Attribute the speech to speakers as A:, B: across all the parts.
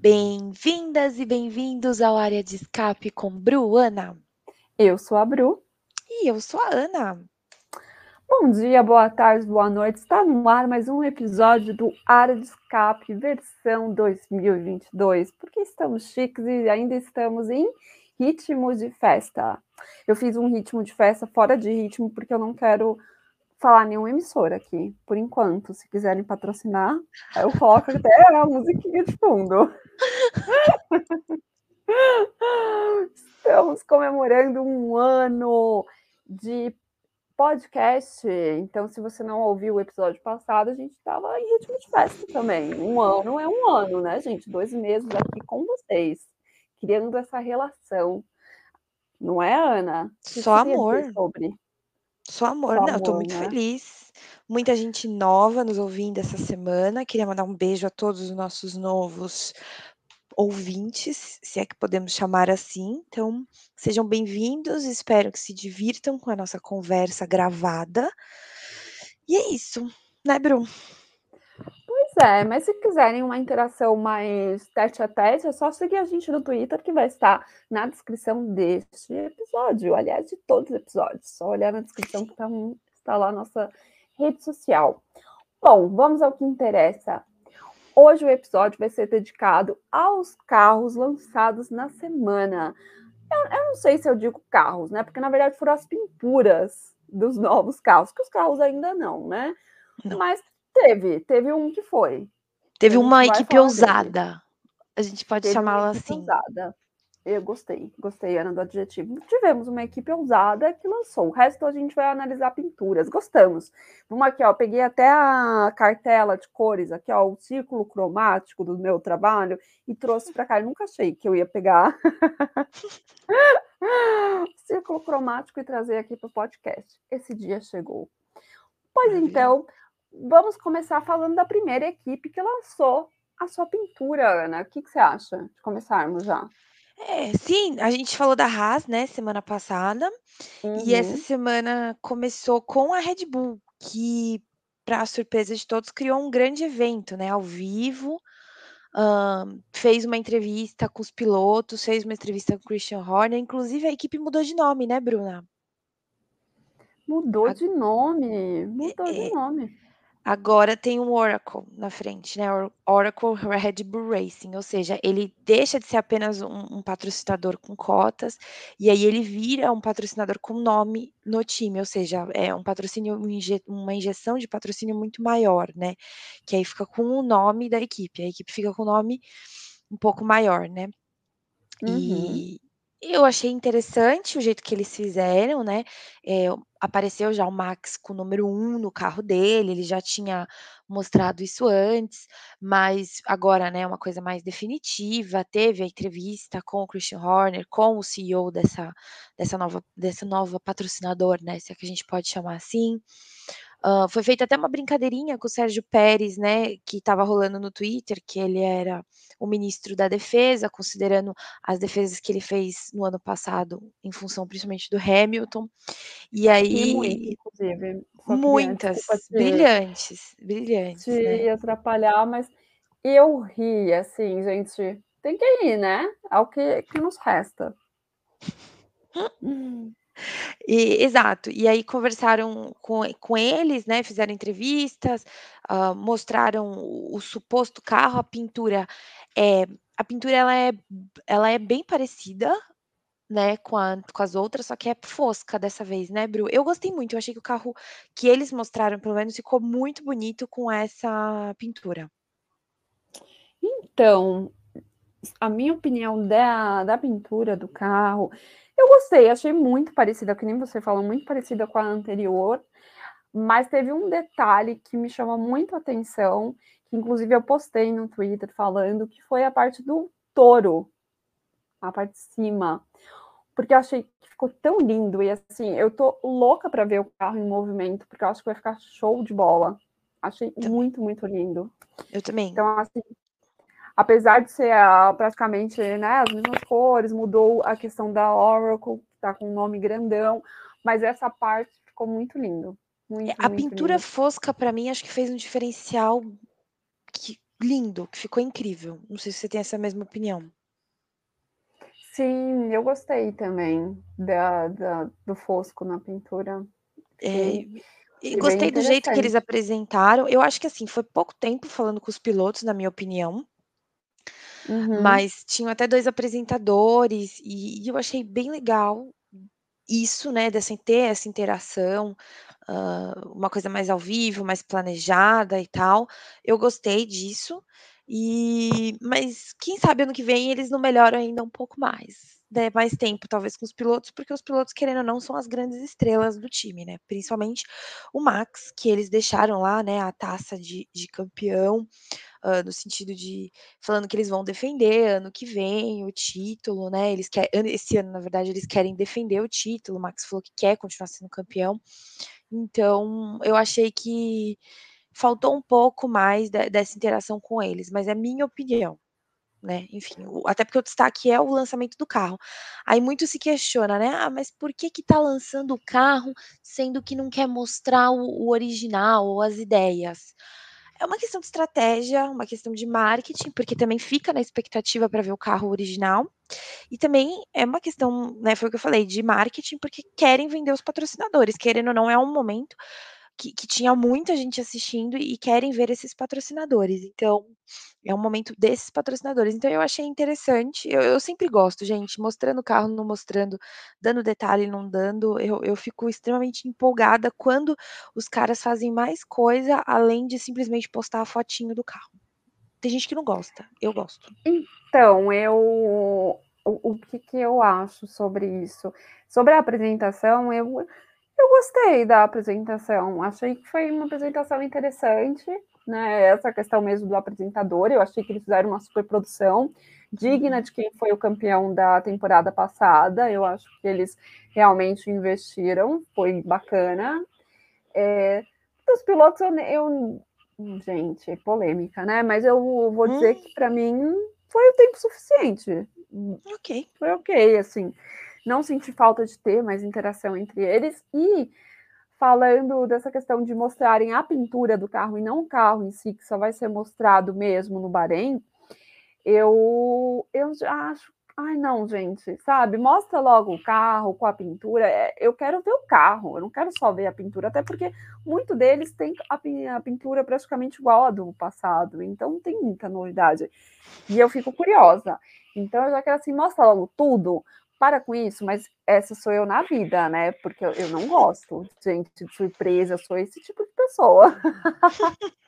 A: Bem-vindas e bem-vindos ao Área de Escape com Bruana.
B: Eu sou a Bru.
A: E eu sou a Ana.
B: Bom dia, boa tarde, boa noite. Está no ar mais um episódio do Área de Escape, versão 2022, porque estamos chiques e ainda estamos em ritmo de festa. Eu fiz um ritmo de festa fora de ritmo porque eu não quero falar nenhuma emissora aqui, por enquanto. Se quiserem patrocinar, eu coloco até a musiquinha de fundo. Estamos comemorando um ano de podcast. Então, se você não ouviu o episódio passado, a gente estava em ritmo de festa também. Um ano é um ano, né, gente? Dois meses aqui com vocês, criando essa relação. Não é, Ana?
A: Só amor. Sobre? Só amor, Só né? eu tô muito né? feliz. Muita gente nova nos ouvindo essa semana. Queria mandar um beijo a todos os nossos novos ouvintes, se é que podemos chamar assim. Então, sejam bem-vindos, espero que se divirtam com a nossa conversa gravada. E é isso, né, Bru?
B: Pois é, mas se quiserem uma interação mais tete a tete, é só seguir a gente no Twitter, que vai estar na descrição deste episódio, aliás, de todos os episódios. Só olhar na descrição que tá, está lá a nossa rede social. Bom, vamos ao que interessa. Hoje o episódio vai ser dedicado aos carros lançados na semana. Eu, eu, não sei se eu digo carros, né? Porque na verdade foram as pinturas dos novos carros, que os carros ainda não, né? Não. Mas teve, teve um que foi.
A: Teve uma equipe ousada. Dele. A gente pode chamá-la assim.
B: Ousada. Eu gostei, gostei, Ana, do adjetivo. Tivemos uma equipe ousada que lançou. O resto a gente vai analisar pinturas. Gostamos. Vamos aqui, ó. Peguei até a cartela de cores, aqui, ó, o círculo cromático do meu trabalho e trouxe para cá. Eu nunca achei que eu ia pegar círculo cromático e trazer aqui para o podcast. Esse dia chegou. Pois então, vamos começar falando da primeira equipe que lançou a sua pintura, Ana. O que, que você acha de começarmos já?
A: É, sim, a gente falou da Haas, né, semana passada, e essa uhum. semana começou com a Red Bull, que, para surpresa de todos, criou um grande evento, né, ao vivo, fez uma entrevista com os pilotos, fez uma entrevista com o Christian Horner, inclusive a equipe mudou de nome, né, Bruna?
B: Mudou A de nome, mudou de é, nome.
A: Agora tem um Oracle na frente, né? Oracle Red Bull Racing, ou seja, ele deixa de ser apenas um, um, patrocinador com cotas e aí ele vira um patrocinador com nome no time, ou seja, é um patrocínio, uma injeção de patrocínio muito maior, né? Que aí fica com o nome da equipe, a equipe fica com o nome um pouco maior, né? Uhum. E, eu achei interessante o jeito que eles fizeram, né, eh, apareceu já o Max com o número 1 no carro dele, ele já tinha mostrado isso antes, mas agora, né, uma coisa mais definitiva, teve a entrevista com o Christian Horner, com o CEO dessa dessa nova dessa nova patrocinador, né, se é que a gente pode chamar assim. Uh, foi feita até uma brincadeirinha com o Sérgio Pérez, né, que estava rolando no Twitter, que ele era o ministro da Defesa, considerando as defesas que ele fez no ano passado, em função principalmente do Hamilton. E aí.
B: E muito, inclusive.
A: Muitas, brilhantes, brilhantes.
B: Te né? atrapalhar, mas eu ri, assim, gente. Tem que ir, né? É o que, que nos resta.
A: E, exato. E aí conversaram com, com eles, né? Fizeram entrevistas, uh, mostraram o, o, suposto carro, a pintura. É, a pintura ela é, ela é bem parecida, né, com, a, com as outras, só que é fosca dessa vez, né, Bru? Eu gostei muito. Eu achei que o carro que eles mostraram, pelo menos, ficou muito bonito com essa pintura.
B: Então, a minha opinião da, da pintura do carro eu gostei, achei muito parecida, que nem você falou, muito parecida com a anterior, mas teve um detalhe que me chamou muito a atenção, que inclusive eu postei no Twitter falando, que foi a parte do touro, a parte de cima, porque eu achei que ficou tão lindo, e assim, eu tô louca para ver o carro em movimento, porque eu acho que vai ficar show de bola. Achei muito, muito lindo.
A: Eu também.
B: Então, assim, apesar de ser uh, praticamente né, as mesmas cores, mudou a questão da Oracle, que está com um nome grandão, mas essa parte ficou muito lindo. Muito,
A: a
B: muito
A: pintura
B: lindo.
A: fosca, para mim, acho que fez um diferencial que lindo, que ficou incrível. Não sei se você tem essa mesma opinião.
B: Sim, eu gostei também da da do fosco na pintura.
A: É, e gostei do jeito que eles apresentaram. Eu acho que, assim, foi pouco tempo falando com os pilotos, na minha opinião.
B: Uhum.
A: Mas tinham até 2 apresentadores, e e eu achei bem legal isso, né, dessa ter essa interação, hã, uma coisa mais ao vivo, mais planejada e tal. Eu gostei disso, e mas quem sabe ano que vem eles não melhoram ainda um pouco mais. Dê mais tempo talvez com os pilotos, porque os pilotos querendo ou não são as grandes estrelas do time, né, principalmente o Max, que eles deixaram lá, né, a taça de de campeão, hã, no sentido de falando que eles vão defender ano que vem o título, né, eles que ano esse ano na verdade eles querem defender o título, o Max falou que quer continuar sendo campeão. Então, eu achei que faltou um pouco mais de dessa interação com eles, mas é minha opinião, né, enfim, o até porque o destaque é o lançamento do carro. Aí muito se questiona, né: "Ah, mas por que que tá lançando o carro, sendo que não quer mostrar o o original ou as ideias?". É uma questão de estratégia, uma questão de marketing, porque também fica na expectativa pra ver o carro original, e também é uma questão, né, foi o que eu falei, de marketing, porque querem vender os patrocinadores, querendo ou não é um momento que que tinha muita gente assistindo e querem ver esses patrocinadores, então, é um momento desses patrocinadores. Então eu achei interessante, eu eu sempre gosto gente, mostrando o carro, não mostrando, dando detalhe, não dando, eu eu fico extremamente empolgada quando os caras fazem mais coisa, além de simplesmente postar a fotinho do carro. Tem gente que não gosta, eu gosto.
B: Então, eu o o que que eu acho sobre isso? Sobre a apresentação, eu eu gostei da apresentação, achei que foi uma apresentação interessante, né, essa questão mesmo do apresentador, eu achei que eles fizeram uma superprodução, digna
A: Uhum.
B: de quem foi o campeão da temporada passada, eu acho que eles realmente investiram, foi bacana. Eh, dos pilotos eu eu gente, polêmica, né, mas eu vou dizer
A: Hum.
B: que pra mim foi o tempo suficiente.
A: Ok.
B: Foi ok, assim, não senti falta de ter mais interação entre eles, e falando dessa questão de mostrarem a pintura do carro e não o carro em si, que só vai ser mostrado mesmo no Bahrein, eu eu já acho ai não gente, sabe, mostra logo o carro com a pintura, eh, eu quero ver o carro, eu não quero só ver a pintura, até porque muito deles tem a pintura praticamente igual à do passado, então não tem muita novidade. E eu fico curiosa, então eu já quero assim, mostra logo tudo, para com isso, mas essa sou eu na vida, né, porque eu eu não gosto, gente, de surpresa, eu sou esse tipo de pessoa.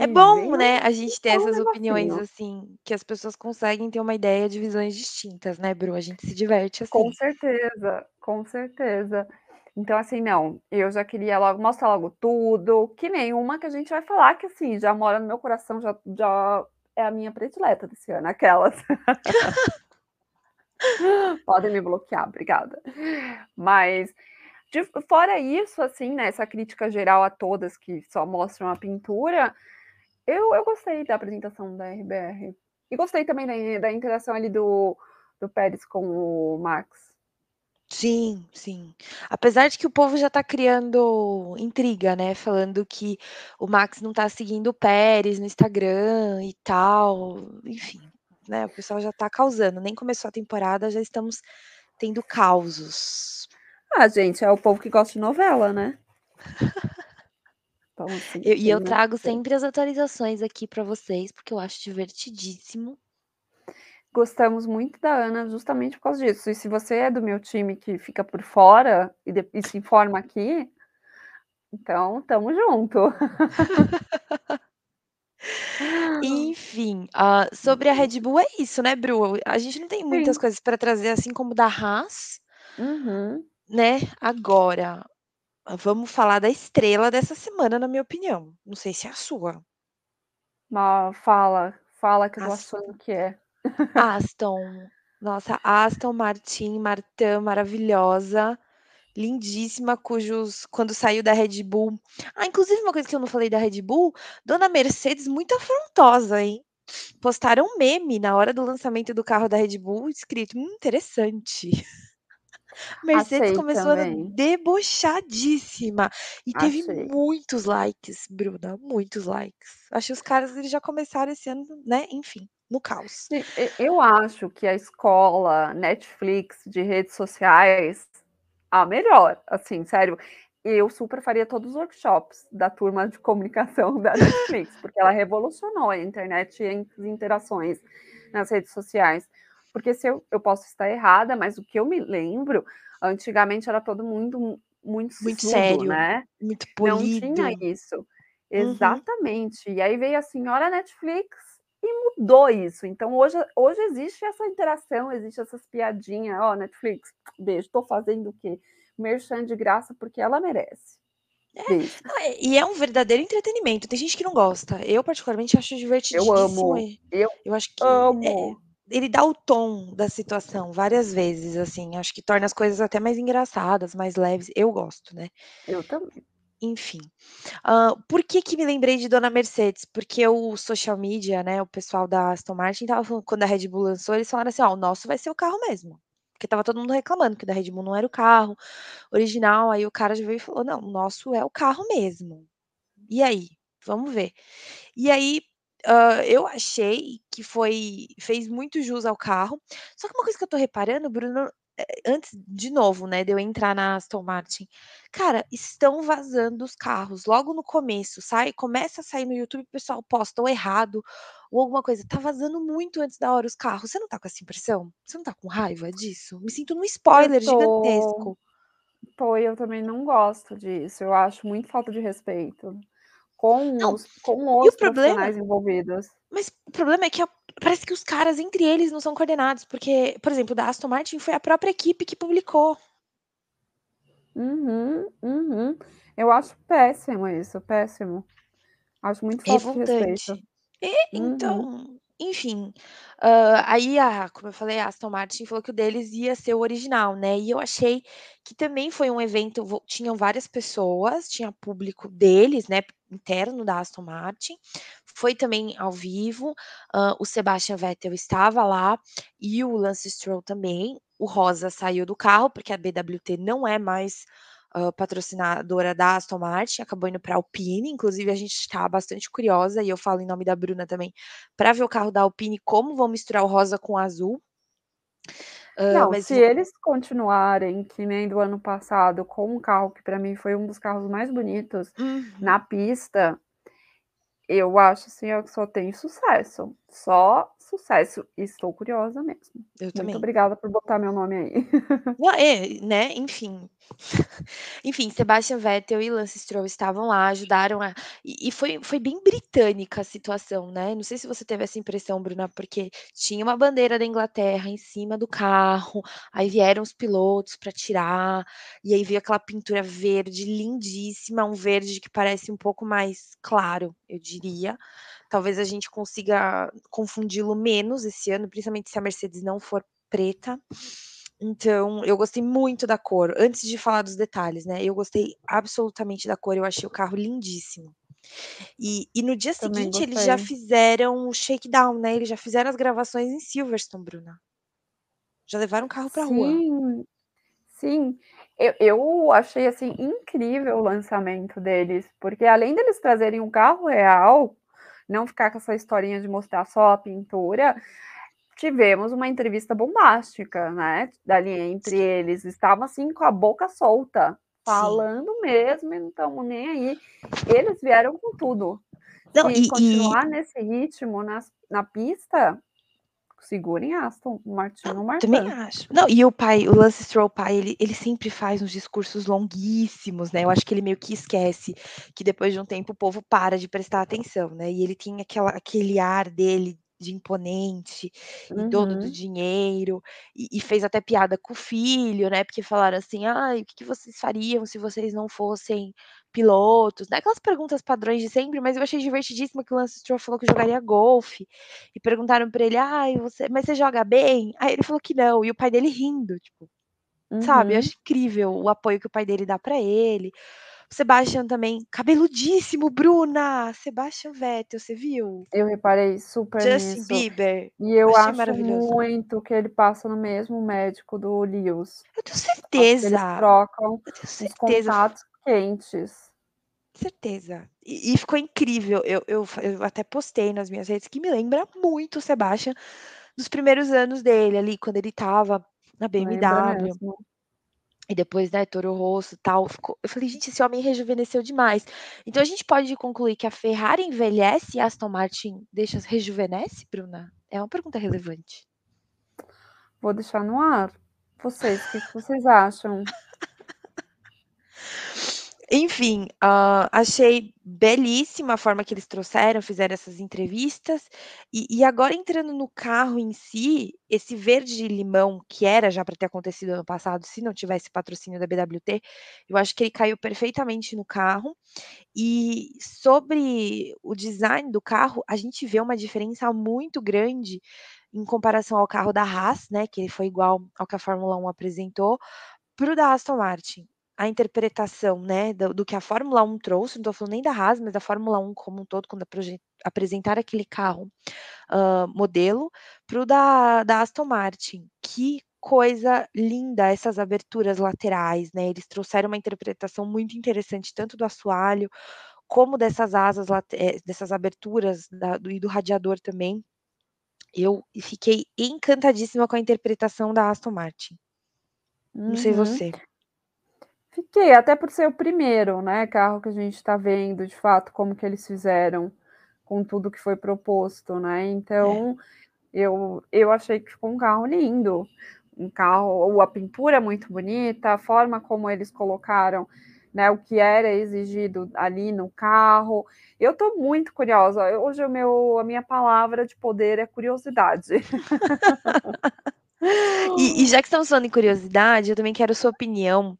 A: É bom, né, a gente ter
B: um
A: essas opiniões, assim, que as pessoas conseguem ter uma ideia de visões distintas, né, Bru, a gente se diverte
B: Com
A: assim.
B: certeza, com certeza. Então, assim, não, eu já queria logo mostra logo tudo, que nem uma que a gente vai falar que, assim, já mora no meu coração, já já é a minha predileta desse ano, aquelas. Podem me bloquear, obrigada. Mas, de fora isso, assim, né, essa crítica geral a todas que só mostram a pintura, eu eu gostei da apresentação da RBR. E gostei também da da interação ali do do Pérez com o Max.
A: Sim, sim. Apesar de que o povo já tá criando intriga, né, falando que o Max não tá seguindo o Pérez no Instagram e tal, enfim, né, o pessoal já tá causando, nem começou a temporada, já estamos tendo causos.
B: Ah, gente, é o povo que gosta de novela, né. Então, assim,
A: Eu e eu trago sempre as atualizações aqui pra vocês, porque eu acho divertidíssimo.
B: Gostamos muito da Ana justamente por causa disso, e se você é do meu time que fica por fora e de e se informa aqui, então estamos junto.
A: Enfim, hã, sobre a Red Bull é isso, né, Bru, a gente não tem muitas
B: Sim.
A: coisas pra trazer, assim como da Haas
B: Uhum.
A: né. Agora, vamos falar da estrela dessa semana, na minha opinião, não sei se é a sua.
B: Fala, fala que eu tô achando
A: Aston.
B: que é.
A: Aston, nossa, Aston Martin Martin maravilhosa, lindíssima, cujos quando saiu da Red Bull ah, inclusive uma coisa que eu não falei da Red Bull, dona Mercedes muito afrontosa, hein. Postaram um meme na hora do lançamento do carro da Red Bull escrito: "Hum, interessante". Mercedes começou debochadíssima e teve muitos likes, Bruna, muitos likes. Acho que os caras eles já começaram esse ano, né, enfim, no caos.
B: Eu acho que a escola Netflix de redes sociais, a melhor, assim, sério, eu super faria todos os workshops da turma de comunicação da Netflix, porque ela revolucionou a internet e as interações nas redes sociais. Porque se eu eu posso estar errada, mas o que eu me lembro, antigamente era todo mundo muito
A: Muito
B: sisudo,
A: sério,
B: né,
A: muito
B: não tinha
A: polido.
B: isso.
A: Uhum.
B: Exatamente. E aí veio a senhora Netflix e mudou isso. Então hoje hoje existe essa interação, existe essas piadinha: "Ó, Netflix, beijo, tô fazendo o quê? Merchan de graça porque ela merece.
A: É,
B: Beijo".
A: não, e é um verdadeiro entretenimento, tem gente que não gosta, eu particularmente acho
B: Eu
A: divertidíssimo
B: amo,
A: e
B: eu
A: eu acho que,
B: amo.
A: ele dá o tom da situação várias vezes, assim, acho que torna as coisas até mais engraçadas, mais leves, eu gosto, né.
B: Eu também.
A: Enfim, hã, por que que me lembrei de Dona Mercedes? Porque o social media, né, o pessoal da Aston Martin estava falando quando a Red Bull lançou, eles falaram assim: "Ó, o nosso vai ser o carro mesmo", porque estava todo mundo reclamando que o da Red Bull não era o carro original, aí o cara já veio e falou: "Não, o nosso é o carro mesmo. E aí, vamos ver". E aí, hã, eu achei que foi fez muito jus ao carro, só que uma coisa que eu tô reparando, Bruno, antes de novo, né, de eu entrar na Aston Martin, cara, estão vazando os carros logo no começo, sai começa a sair no YouTube, o pessoal posta ou errado ou alguma coisa, tá vazando muito antes da hora os carros. Você não tá com essa impressão? Você não tá com raiva disso? Me sinto num spoiler
B: tô
A: gigantesco.
B: e eu também não gosto disso, eu acho muito falta de respeito com
A: Não,
B: os com
A: e o
B: os
A: problema
B: profissionais envolvidos.
A: Mas o problema é que a parece que os caras entre eles não são coordenados, porque, por exemplo, da Aston Martin foi a própria equipe que publicou.
B: Uhum, uhum. Eu acho péssimo isso, péssimo. Acho muito falta de respeito.
A: Revoltante. É,
B: Uhum.
A: então, enfim, hã, aí a como eu falei, a Aston Martin falou que o deles ia ser o original, né, e eu achei que também foi um evento tinham várias pessoas, tinha público deles, né, interno da Aston Martin, foi também ao vivo, hã, o Sebastian Vettel estava lá e o Lance Stroll também, o rosa saiu do carro, porque a BWT não é mais, hã, patrocinadora da Aston Martin, acabou indo pra Alpine, inclusive a gente tá bastante curiosa, e eu falo em nome da Bruna também, pra ver o carro da Alpine como vão misturar o rosa com o azul. Hã,
B: Não, se eles continuarem que nem do ano passado com um carro que pra mim foi um dos carros mais bonitos
A: Uhum.
B: na pista eu acho, assim, ó, que só tem sucesso, só sucesso, estou curiosa mesmo.
A: Eu
B: Muito
A: também.
B: obrigada por botar meu nome aí.
A: Não, é, né, enfim. Enfim, Sebastian Vettel e Lance Stroll estavam lá, ajudaram a e e foi foi bem britânica a situação, né, não sei se você teve essa impressão, Bruna, porque tinha uma bandeira da Inglaterra em cima do carro, aí vieram os pilotos pra tirar, e aí veio aquela pintura verde lindíssima, um verde que parece um pouco mais claro, eu diria. Talvez a gente consiga confundi-lo menos esse ano, principalmente se a Mercedes não for preta. Então, eu gostei muito da cor, antes de falar dos detalhes, né, eu gostei absolutamente da cor, eu achei o carro lindíssimo. E e no dia
B: Também
A: seguinte eles já
B: gostei.
A: fizeram o shakedown, né, eles já fizeram as gravações em Silverstone, Bruna. Já levaram o carro pra rua.
B: Sim, sim. Eu eu achei, assim, incrível o lançamento deles, porque além deles trazerem um carro real, não ficar com essa historinha de mostrar só a pintura, tivemos uma entrevista bombástica, né, dali entre
A: Sim.
B: eles, estavam, assim, com a boca solta,
A: Sim.
B: falando mesmo e não estamos nem aí. Eles vieram com tudo.
A: Não,
B: Se
A: e e
B: continuar nesse ritmo nas na pista, segurem Aston Martin
A: Não,
B: ou
A: também acho. Não, e o pai, o Lance Stroll pai, ele ele sempre faz uns discursos longuíssimos, né, eu acho que ele meio que esquece que depois de um tempo o povo para de prestar atenção, né, e ele tem aquela aquele ar dele de imponente e dono do
B: Uhum.
A: dinheiro, e e fez até piada com o filho, né, porque falaram assim: "Ai, o que que vocês fariam se vocês não fossem pilotos?", né, aquelas perguntas padrões de sempre, mas eu achei divertidíssimo que o Lance Stroll falou que jogaria golfe, e perguntaram pra ele: "Ai, você mas você joga bem?", aí ele falou que não, e o pai dele rindo, tipo, sabe, eu
B: Uhum.
A: acho incrível o apoio que o pai dele dá pra ele. Sebastian também, cabeludíssimo, Bruna! Sebastian Vettel, você viu?
B: Eu reparei super
A: Justin
B: nisso.
A: Bieber.
B: E eu
A: Achei
B: acho muito que ele passa no mesmo médico do Lewis.
A: Eu tenho certeza.
B: eles trocam
A: Eu tenho
B: os contatos quentes.
A: Certeza. E e ficou incrível. Eu eu eu até postei nas minhas redes que me lembra muito o Sebastian dos primeiros anos dele ali, quando ele estava na BMW. E depois, né, Toro Rosso, tal, ficou eu falei: "Gente, esse homem rejuvenesceu demais". Então a gente pode concluir que a Ferrari envelhece e a Aston Martin deixa rejuvenesce, Bruna? É uma pergunta relevante.
B: Vou deixar no ar. Vocês, que que vocês acham?
A: Enfim, hã, achei belíssima a forma que eles trouxeram, fizeram essas entrevistas. E e agora entrando no carro em si, esse verde limão, que era já para ter acontecido ano passado, se não tivesse patrocínio da BWT, eu acho que ele caiu perfeitamente no carro. E sobre o design do carro, a gente vê uma diferença muito grande em comparação ao carro da Haas, né, que foi igual ao que a Fórmula 1 apresentou, para o da Aston Martin. A interpretação, né, do do que a Fórmula 1 trouxe, não estou falando nem da Haas, mas da Fórmula 1 como um todo, quando aproje apresentaram aquele carro, hã, modelo, para o da da Aston Martin. Que coisa linda essas aberturas laterais, né, eles trouxeram uma interpretação muito interessante, tanto do assoalho, como dessas asas eh, dessas aberturas da do e do radiador também. Eu fiquei encantadíssima com a interpretação da Aston Martin. Não sei
B: Uhum.
A: você.
B: Fiquei, até por ser o primeiro, né, carro que a gente tá vendo, de fato, como que eles fizeram com tudo que foi proposto, né.
A: É.
B: Então, eu eu achei que ficou um carro lindo, um carro ou a pintura muito bonita, a forma como eles colocaram, né, o que era exigido ali no carro. Eu estou muito curiosa, hoje o meu a minha palavra de poder é curiosidade.
A: E e já que estamos falando em curiosidade, eu também quero sua opinião,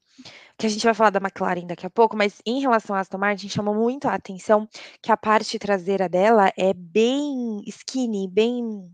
A: que a gente vai falar da McLaren daqui a pouco, mas em relação à Aston Martin, chamou muito a atenção que a parte traseira dela é bem skinny, bem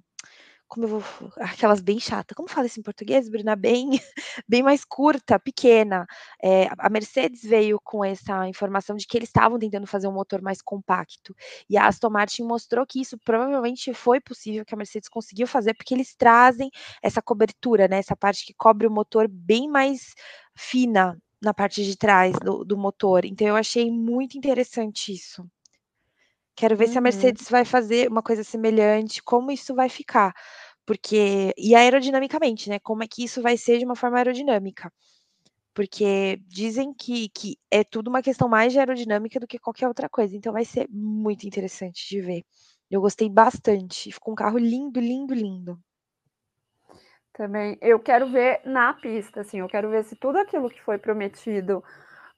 A: como eu vou aquelas bem chata. Como fala isso em português, Bruna? Bem bem mais curta, pequena. Eh, a Mercedes veio com essa informação de que eles estavam tentando fazer um motor mais compacto. E a Aston Martin mostrou que isso provavelmente foi possível, que a Mercedes conseguiu fazer, porque eles trazem essa cobertura, né, essa parte que cobre o motor bem mais fina na parte de trás do do motor. Então eu achei muito interessante isso. Quero ver se a
B: Uhum.
A: Mercedes vai fazer uma coisa semelhante, como isso vai ficar. Porque e aerodinamicamente, né, como é que isso vai ser de uma forma aerodinâmica. Porque dizem que que é tudo uma questão mais de aerodinâmica do que qualquer outra coisa, então vai ser muito interessante de ver. Eu gostei bastante, ficou um carro lindo, lindo, lindo.
B: Também. Eu quero ver na pista, assim, eu quero ver se tudo aquilo que foi prometido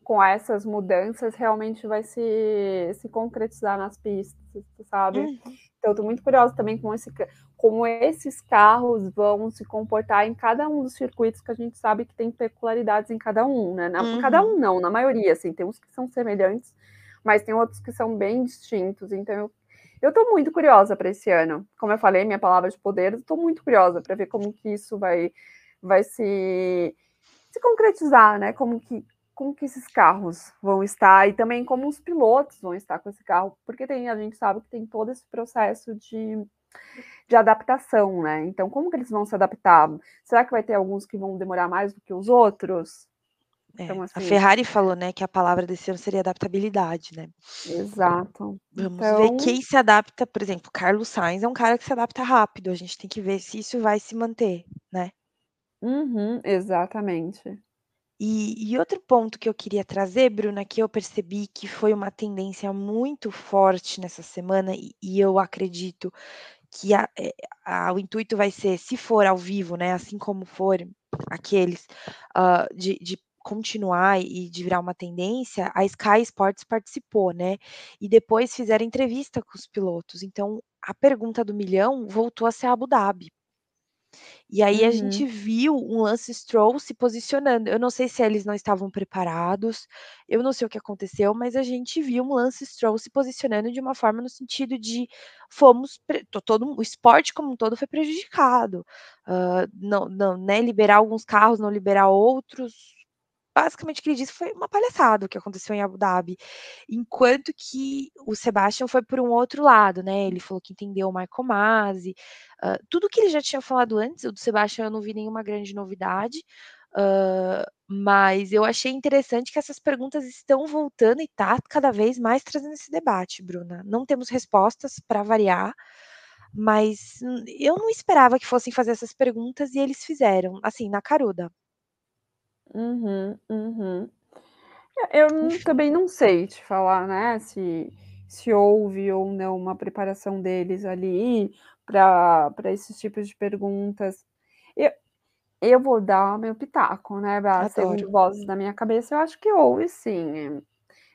B: com essas mudanças realmente vai se se concretizar nas pistas, sabe.
A: Uhum.
B: Então eu tô muito curiosa também com esse como esses carros vão se comportar em cada um dos circuitos que a gente sabe que tem peculiaridades em cada um, né, na cada
A: Uhum.
B: um não, na maioria, assim, tem uns que são semelhantes, mas tem outros que são bem distintos, então eu eu tô muito curiosa pra esse ano. Como eu falei, minha palavra de poder, tô muito curiosa pra ver como que isso vai vai se se concretizar, né, como que como que esses carros vão estar e também como os pilotos vão estar com esse carro, porque tem a gente sabe que tem todo esse processo de de adaptação, né, então como que eles vão se adaptar? Será que vai ter alguns que vão demorar mais do que os outros?
A: É,
B: Então
A: a
B: assim
A: Ferrari falou, né, que a palavra desse ano seria adaptabilidade, né.
B: Exato.
A: Vamos ver
B: Então
A: quem se adapta, por exemplo, Carlos Sainz é um cara que se adapta rápido, a gente tem que ver se isso vai se manter, né.
B: Uhum, exatamente.
A: E e outro ponto que eu queria trazer, Bruna, que eu percebi que foi uma tendência muito forte nessa semana e e eu acredito que a eh, a o intuito vai ser, se for ao vivo, né, assim como for aqueles, hã, de de continuar e de virar uma tendência, a Sky Sports participou, né, e depois fizeram entrevista com os pilotos, então a pergunta do milhão voltou a ser Abu Dhabi. E aí a gente
B: Uhum.
A: viu um Lance Stroll se posicionando, eu não sei se eles não estavam preparados, eu não sei o que aconteceu, mas a gente viu um Lance Stroll se posicionando de uma forma no sentido de fomos todo o esporte como um todo foi prejudicado. Hã, não não, né, liberar alguns carros, não liberar outros. Basicamente o que ele disse foi uma palhaçada o que aconteceu em Abu Dhabi. Enquanto que o Sebastian foi por um outro lado, né? Ele falou que entendeu o Michael Masi. Uh, tudo que ele já tinha falado antes, o do Sebastian eu não vi nenhuma grande novidade. Uh, mas eu achei interessante que essas perguntas estão voltando e tá cada vez mais trazendo esse debate, Bruna. Não temos respostas para variar, mas eu não esperava que fossem fazer essas perguntas e eles fizeram, assim, na caruda.
B: Uhum, uhum. Eu também não sei te falar, né, se, se houve ou não uma preparação deles ali para esses tipos de perguntas. Eu, eu vou dar meu pitaco, né, segundo vozes da minha cabeça, eu acho que houve sim.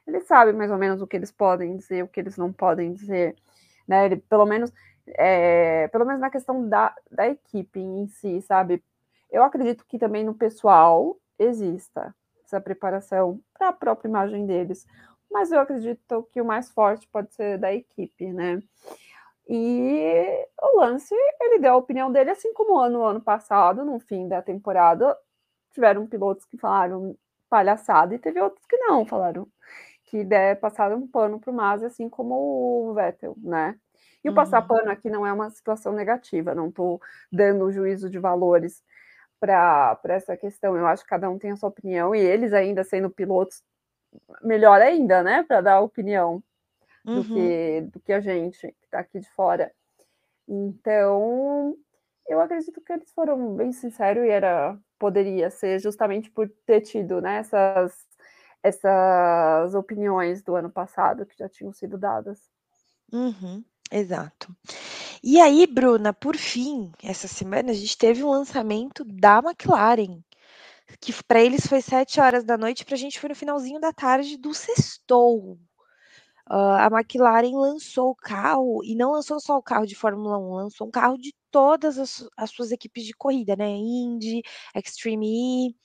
B: Eles sabem mais ou menos o que eles podem dizer, o que eles não podem dizer, né, ele, pelo menos é, pelo menos na questão da, da equipe em si, sabe? Eu acredito que também no pessoal exista essa preparação para a própria imagem deles, mas eu acredito que o mais forte pode ser da equipe, né? E o Lance, ele deu a opinião dele, assim como no ano passado, no fim da temporada, tiveram pilotos que falaram palhaçada e teve outros que não, falaram que passaram um pano para o Masi, assim como o Vettel, né? E o passar uhum. pano aqui não é uma situação negativa, não estou dando juízo de valores para essa questão. Eu acho que cada um tem a sua opinião, e eles ainda sendo pilotos, melhor ainda, né? Para dar opinião do, uhum. que, do que a gente que está aqui de fora. Então, eu acredito que eles foram bem sinceros e era poderia ser justamente por ter tido né, essas, essas opiniões do ano passado que já tinham sido dadas.
A: Uhum. Exato. E aí, Bruna, por fim, essa semana a gente teve o lançamento da McLaren, que para eles foi sete horas da noite, para a gente foi no finalzinho da tarde do sextou. Uh, a McLaren lançou o carro, e não lançou só o carro de Fórmula 1, lançou um carro de todas as, as suas equipes de corrida, né? Indy, Extreme E,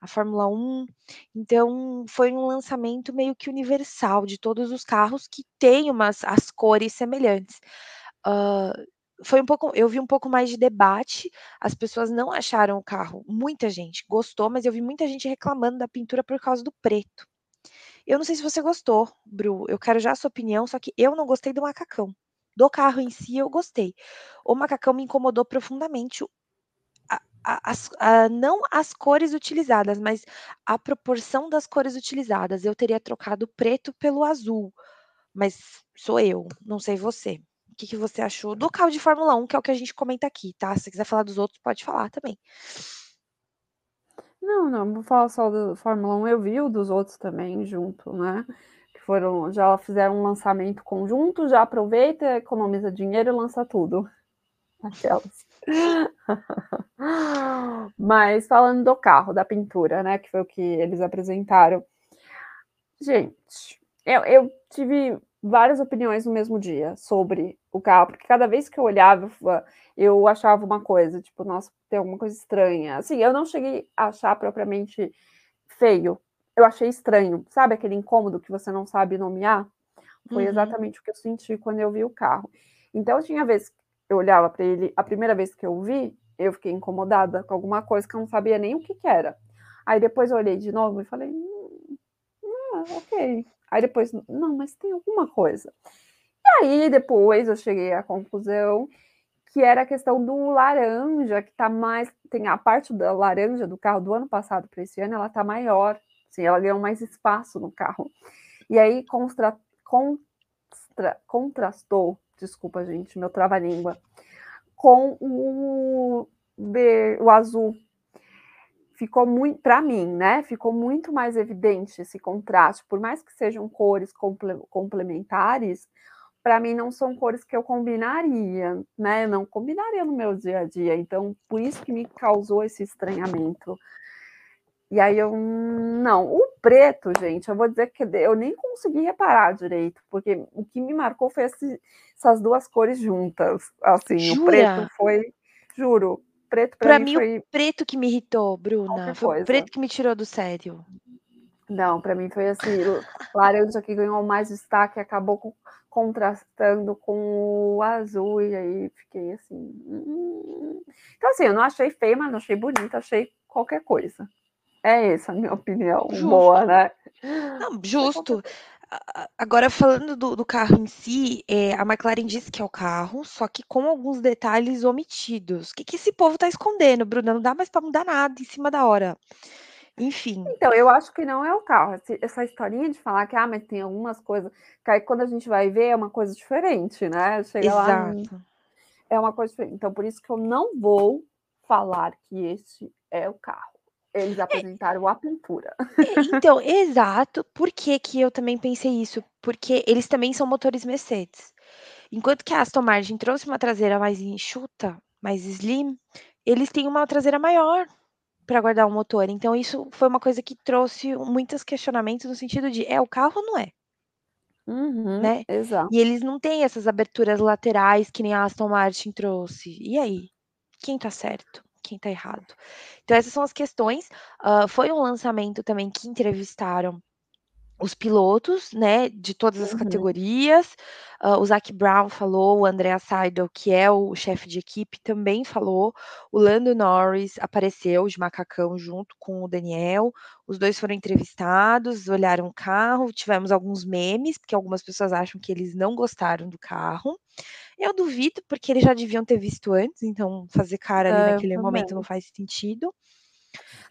A: a Fórmula 1. Então, foi um lançamento meio que universal de todos os carros que têm umas as cores semelhantes. Uh, foi um pouco, eu vi um pouco mais de debate. As pessoas não acharam o carro, muita gente gostou, mas eu vi muita gente reclamando da pintura por causa do preto. Eu não sei se você gostou, Bru. Eu quero já a sua opinião, só que eu não gostei do macacão. Do carro em si, eu gostei. O macacão me incomodou profundamente as, a, não as cores utilizadas, mas a proporção das cores utilizadas. Eu teria trocado preto pelo azul, mas sou eu, não sei você. O que, que você achou do carro de Fórmula 1, que é o que a gente comenta aqui, tá? Se quiser falar dos outros, pode falar também.
B: Não, não, vou falar só do Fórmula 1, eu vi o dos outros também junto, né? Que foram, já fizeram um lançamento conjunto, já aproveita, economiza dinheiro e lança tudo. Aquelas. Mas falando do carro, da pintura, né? Que foi o que eles apresentaram. Gente, eu, eu tive várias opiniões no mesmo dia sobre o carro, porque cada vez que eu olhava, eu achava uma coisa, tipo, nossa, tem alguma coisa estranha. Assim, eu não cheguei a achar propriamente feio, eu achei estranho, sabe aquele incômodo que você não sabe nomear? Foi uhum. exatamente o que eu senti quando eu vi o carro. Então, tinha vezes eu olhava para ele, a primeira vez que eu vi, eu fiquei incomodada com alguma coisa que eu não sabia nem o que, que era. Aí depois eu olhei de novo e falei, hum, ah, ok. Aí depois, não, mas tem alguma coisa. E aí depois eu cheguei à conclusão que era a questão do laranja, que tá mais. Tem a parte da laranja do carro do ano passado para esse ano, ela tá maior. Assim, ela ganhou mais espaço no carro. E aí contrastou desculpa, gente, meu trava-língua, com o, o azul. Ficou muito, para mim, né? Ficou muito mais evidente esse contraste, por mais que sejam cores complementares, para mim não são cores que eu combinaria, né? Não combinaria no meu dia a dia. Então, por isso que me causou esse estranhamento. E aí eu não, o preto, gente, eu vou dizer que eu nem consegui reparar direito, porque o que me marcou foi esse, essas duas cores juntas. Assim, Jura? o preto foi, juro, preto
A: para
B: mim,
A: mim
B: foi
A: o preto que me irritou, Bruna. Foi o preto que me tirou do sério.
B: Não, para mim foi assim, laranja que ganhou mais destaque, acabou contrastando com o azul e aí fiquei assim. Hum. Então assim, eu não achei feia, mas não achei bonita, achei qualquer coisa. É essa a minha opinião, justo. boa, né?
A: Não, justo. Agora, falando do, do carro em si, é, a McLaren disse que é o carro, só que com alguns detalhes omitidos. O que, que esse povo tá escondendo, Bruna? Não dá mais para mudar nada em cima da hora. Enfim.
B: Então, eu acho que não é o carro. Essa historinha de falar que, ah, mas tem algumas coisas, que aí quando a gente vai ver é uma coisa diferente, né?
A: Chega Exato.
B: lá. É uma coisa diferente. Então, por isso que eu não vou falar que este é o carro. Eles é. apresentaram é, a pintura.
A: Então, exato. Por que, que eu também pensei isso? Porque eles também são motores Mercedes. Enquanto que a Aston Martin trouxe uma traseira mais enxuta, mais slim, eles têm uma traseira maior para guardar o motor. Então, isso foi uma coisa que trouxe muitos questionamentos no sentido de é o carro ou não é?
B: Uhum,
A: né?
B: Exato.
A: E eles não têm essas aberturas laterais que nem a Aston Martin trouxe. E aí? Quem tá certo? Quem está errado. Então, essas são as questões. Uh, foi um lançamento também que entrevistaram os pilotos, né, de todas as uhum. categorias. Uh, o Zac Brown falou, o Andrea Seidel, que é o chefe de equipe, também falou. O Lando Norris apareceu de macacão junto com o Daniel. Os dois foram entrevistados, olharam o carro. Tivemos alguns memes, porque algumas pessoas acham que eles não gostaram do carro. Eu duvido, porque eles já deviam ter visto antes, então fazer cara ali é, naquele momento não faz sentido.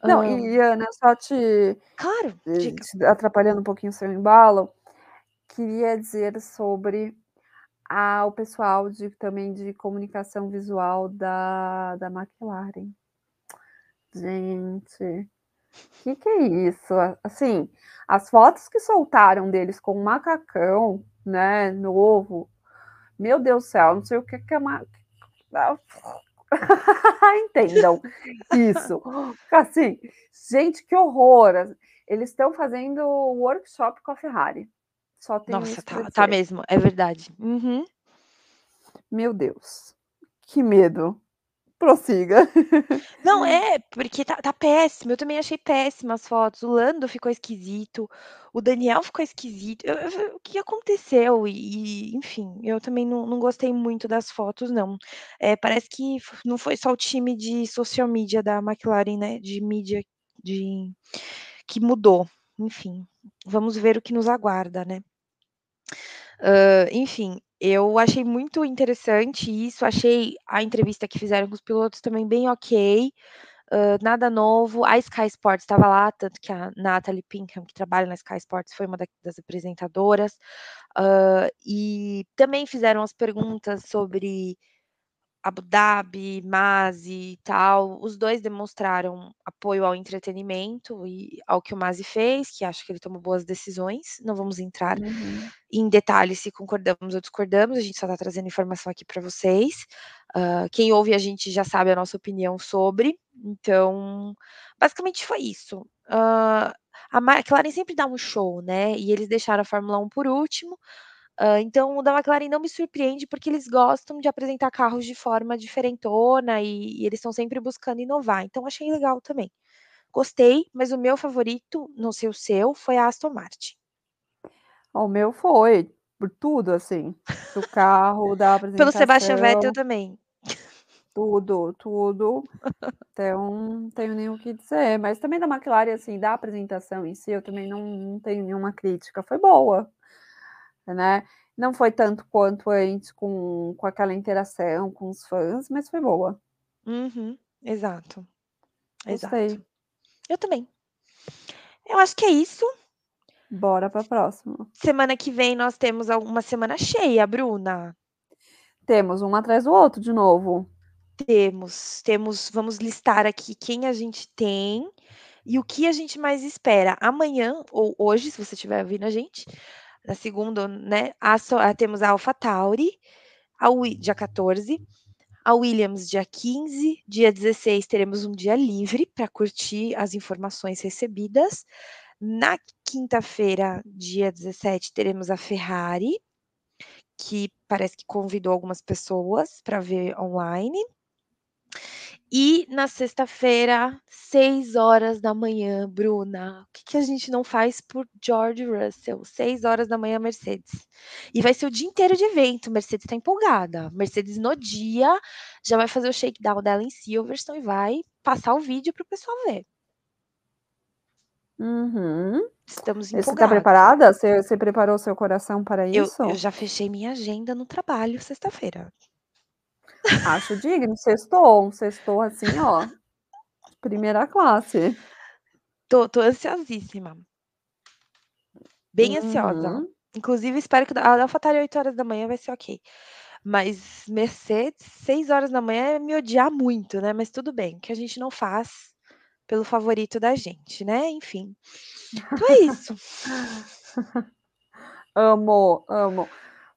B: Não, e Ana, só te,
A: claro,
B: eh, te atrapalhando um pouquinho o seu embalo, queria dizer sobre a, o pessoal de, também de comunicação visual da, da McLaren. Gente, o que, que é isso? Assim, as fotos que soltaram deles com um macacão, né, novo, meu Deus do céu, não sei o que, que é uma. Entendam isso. Assim, gente, que horror. Eles estão fazendo workshop com a Ferrari. Só tem
A: Nossa, tá, tá, mesmo, é verdade. Uhum.
B: Meu Deus, que medo prossiga.
A: Não, é, porque tá, tá péssimo. Eu também achei péssimas as fotos. O Lando ficou esquisito, o Daniel ficou esquisito. Eu, eu, o que aconteceu? E, enfim, eu também não, não gostei muito das fotos, não. É, parece que não foi só o time de social media da McLaren, né? De mídia de, que mudou. Enfim, vamos ver o que nos aguarda, né? Uh, enfim, eu achei muito interessante isso, achei a entrevista que fizeram com os pilotos também bem ok, uh, nada novo. A Sky Sports estava lá, tanto que a Natalie Pinkham, que trabalha na Sky Sports, foi uma da, das apresentadoras, uh, e também fizeram as perguntas sobre Abu Dhabi, Mazi e tal, os dois demonstraram apoio ao entretenimento e ao que o Mazi fez, que acho que ele tomou boas decisões. Não vamos entrar uhum. em detalhes se concordamos ou discordamos, a gente só está trazendo informação aqui para vocês. Uh, quem ouve a gente já sabe a nossa opinião sobre, então, basicamente foi isso. Uh, a McLaren sempre dá um show, né? E eles deixaram a Fórmula 1 por último. Uh, então, o da McLaren não me surpreende porque eles gostam de apresentar carros de forma diferentona e, e eles estão sempre buscando inovar. Então, achei legal também. Gostei, mas o meu favorito, não sei o seu, foi a Aston Martin.
B: O meu foi, por tudo, assim. Do carro, da apresentação.
A: Pelo Sebastian Vettel também.
B: Tudo, tudo. Então, não tenho nem o que dizer. Mas também da McLaren, assim, da apresentação em si, eu também não, não tenho nenhuma crítica. Foi boa né? Não foi tanto quanto antes com, com aquela interação com os fãs, mas foi boa.
A: Uhum, exato.
B: Gostei.
A: Exato. Eu também. Eu acho que é isso.
B: Bora para a próxima.
A: Semana que vem nós temos uma semana cheia, Bruna.
B: Temos um atrás do outro de novo.
A: Temos, temos, vamos listar aqui quem a gente tem e o que a gente mais espera. Amanhã ou hoje, se você estiver ouvindo a gente, na segunda, né, a, a, temos a AlphaTauri, a, dia 14, a Williams dia 15, dia 16 teremos um dia livre para curtir as informações recebidas. Na quinta-feira, dia 17, teremos a Ferrari, que parece que convidou algumas pessoas para ver online. E na sexta-feira, 6 horas da manhã, Bruna, o que, que, a gente não faz por George Russell? 6 horas da manhã, Mercedes. E vai ser o dia inteiro de evento. Mercedes está empolgada. Mercedes, no dia, já vai fazer o shakedown dela em Silverstone e vai passar o vídeo para o pessoal ver.
B: Uhum.
A: Estamos
B: Você tá
A: empolgados.
B: preparada? Você você preparou seu coração para
A: Eu
B: isso?
A: eu já fechei minha agenda no trabalho sexta-feira.
B: Acho digno, sextou, um sextou assim, ó, primeira classe.
A: Tô tô ansiosíssima. Bem ansiosa.
B: Uhum.
A: Inclusive espero que a AlphaTauri 8h vai ser ok. Mas Mercedes 6h é me odiar muito, né, mas tudo bem, que a gente não faz pelo favorito da gente, né, enfim. Então é isso.
B: Amo, amo.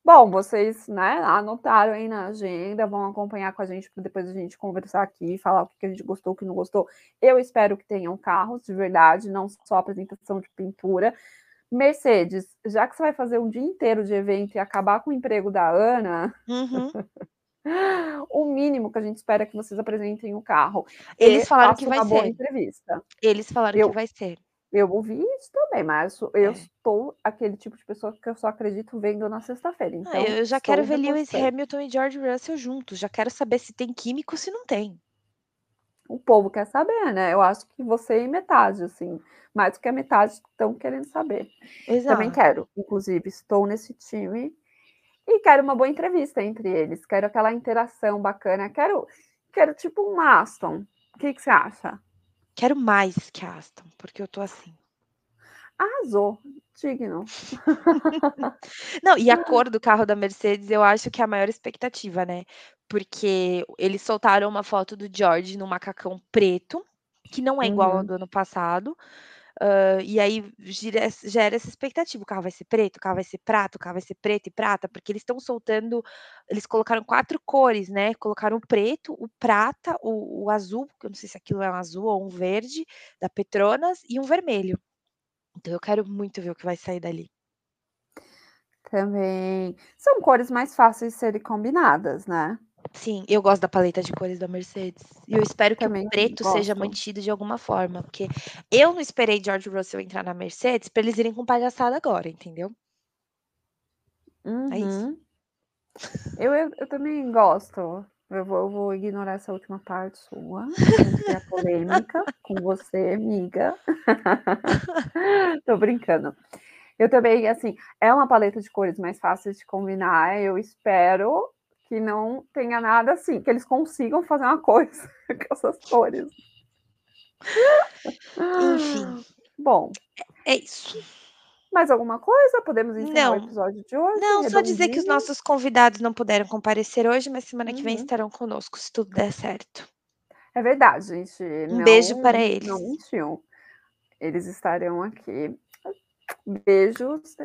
B: Bom, vocês, né, anotaram aí na agenda, vão acompanhar com a gente para depois a gente conversar aqui, falar o que a gente gostou, o que não gostou. Eu espero que tenham carros de verdade, não só apresentação de pintura. Mercedes, já que você vai fazer um dia inteiro de evento e acabar com o emprego da Ana,
A: Uhum.
B: o mínimo que a gente espera é que vocês apresentem o carro
A: Eles falaram que vai
B: uma boa
A: ser.
B: entrevista.
A: Eles falaram
B: Eu
A: que vai ser.
B: Eu ouvi isso também, mas eu
A: É.
B: sou aquele tipo de pessoa que eu só acredito vendo na sexta-feira,
A: Ah,
B: então
A: eu já quero
B: estou
A: ver Lewis. Hamilton e George Russell juntos, já quero saber se tem química ou se não tem.
B: O povo quer saber, né, eu acho que você e metade, assim, mais do que a metade estão querendo saber. Também
A: Exato.
B: quero, inclusive estou nesse time, e quero uma boa entrevista entre eles, quero aquela interação bacana, quero quero tipo um Aston. O que que você acha?
A: Quero mais que a Aston, porque eu tô assim.
B: Arrasou, digno.
A: Não, e a cor do carro da Mercedes eu acho que é a maior expectativa, né, porque eles soltaram uma foto do George num macacão preto, que não é igual ao
B: Uhum.
A: do ano passado, hã, e aí gira gera essa expectativa, o carro vai ser preto, o carro vai ser prata, o carro vai ser preto e prata, porque eles estão soltando eles colocaram 4 cores, né, colocaram o preto, o prata, o o azul, que eu não sei se aquilo é um azul ou um verde, da Petronas, e um vermelho. Então eu quero muito ver o que vai sair dali.
B: Também. São cores mais fáceis de serem combinadas, né.
A: Sim, eu gosto da paleta de cores da Mercedes, e eu espero que o
B: Também
A: preto seja
B: gosto.
A: mantido de alguma forma, porque eu não esperei George Russell entrar na Mercedes pra eles irem com palhaçada agora, entendeu. É isso.
B: Uhum. Eu eu eu também gosto. Eu vou eu vou ignorar essa última parte sua, não criar polêmica com você, amiga. Tô brincando. Eu também, assim, é uma paleta de cores mais fáceis de combinar, eu espero que não tenha nada assim, que eles consigam fazer uma coisa com essas cores.
A: Enfim.
B: Bom.
A: É isso.
B: Mais alguma coisa? Podemos encerrar o episódio de hoje,
A: Não, só dizer que os nossos convidados não puderam comparecer hoje, mas semana que vem
B: Uhum.
A: estarão conosco, se tudo der certo.
B: É verdade, gente,
A: Um beijo
B: não
A: para eles.
B: não mentiu. Eles estarão aqui. Beijos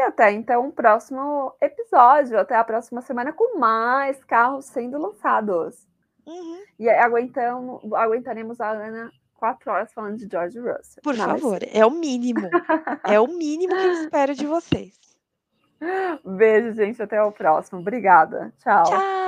B: e até então o próximo episódio, até a próxima semana com mais carros sendo lançados.
A: Uhum.
B: E aí aguentamo aguentaremos a Ana 4 horas falando de George Russell.
A: Por
B: é
A: favor, é o mínimo. É o mínimo que eu espero de vocês.
B: Beijo, gente, até o próximo. Obrigada. Tchau.
A: Tchau.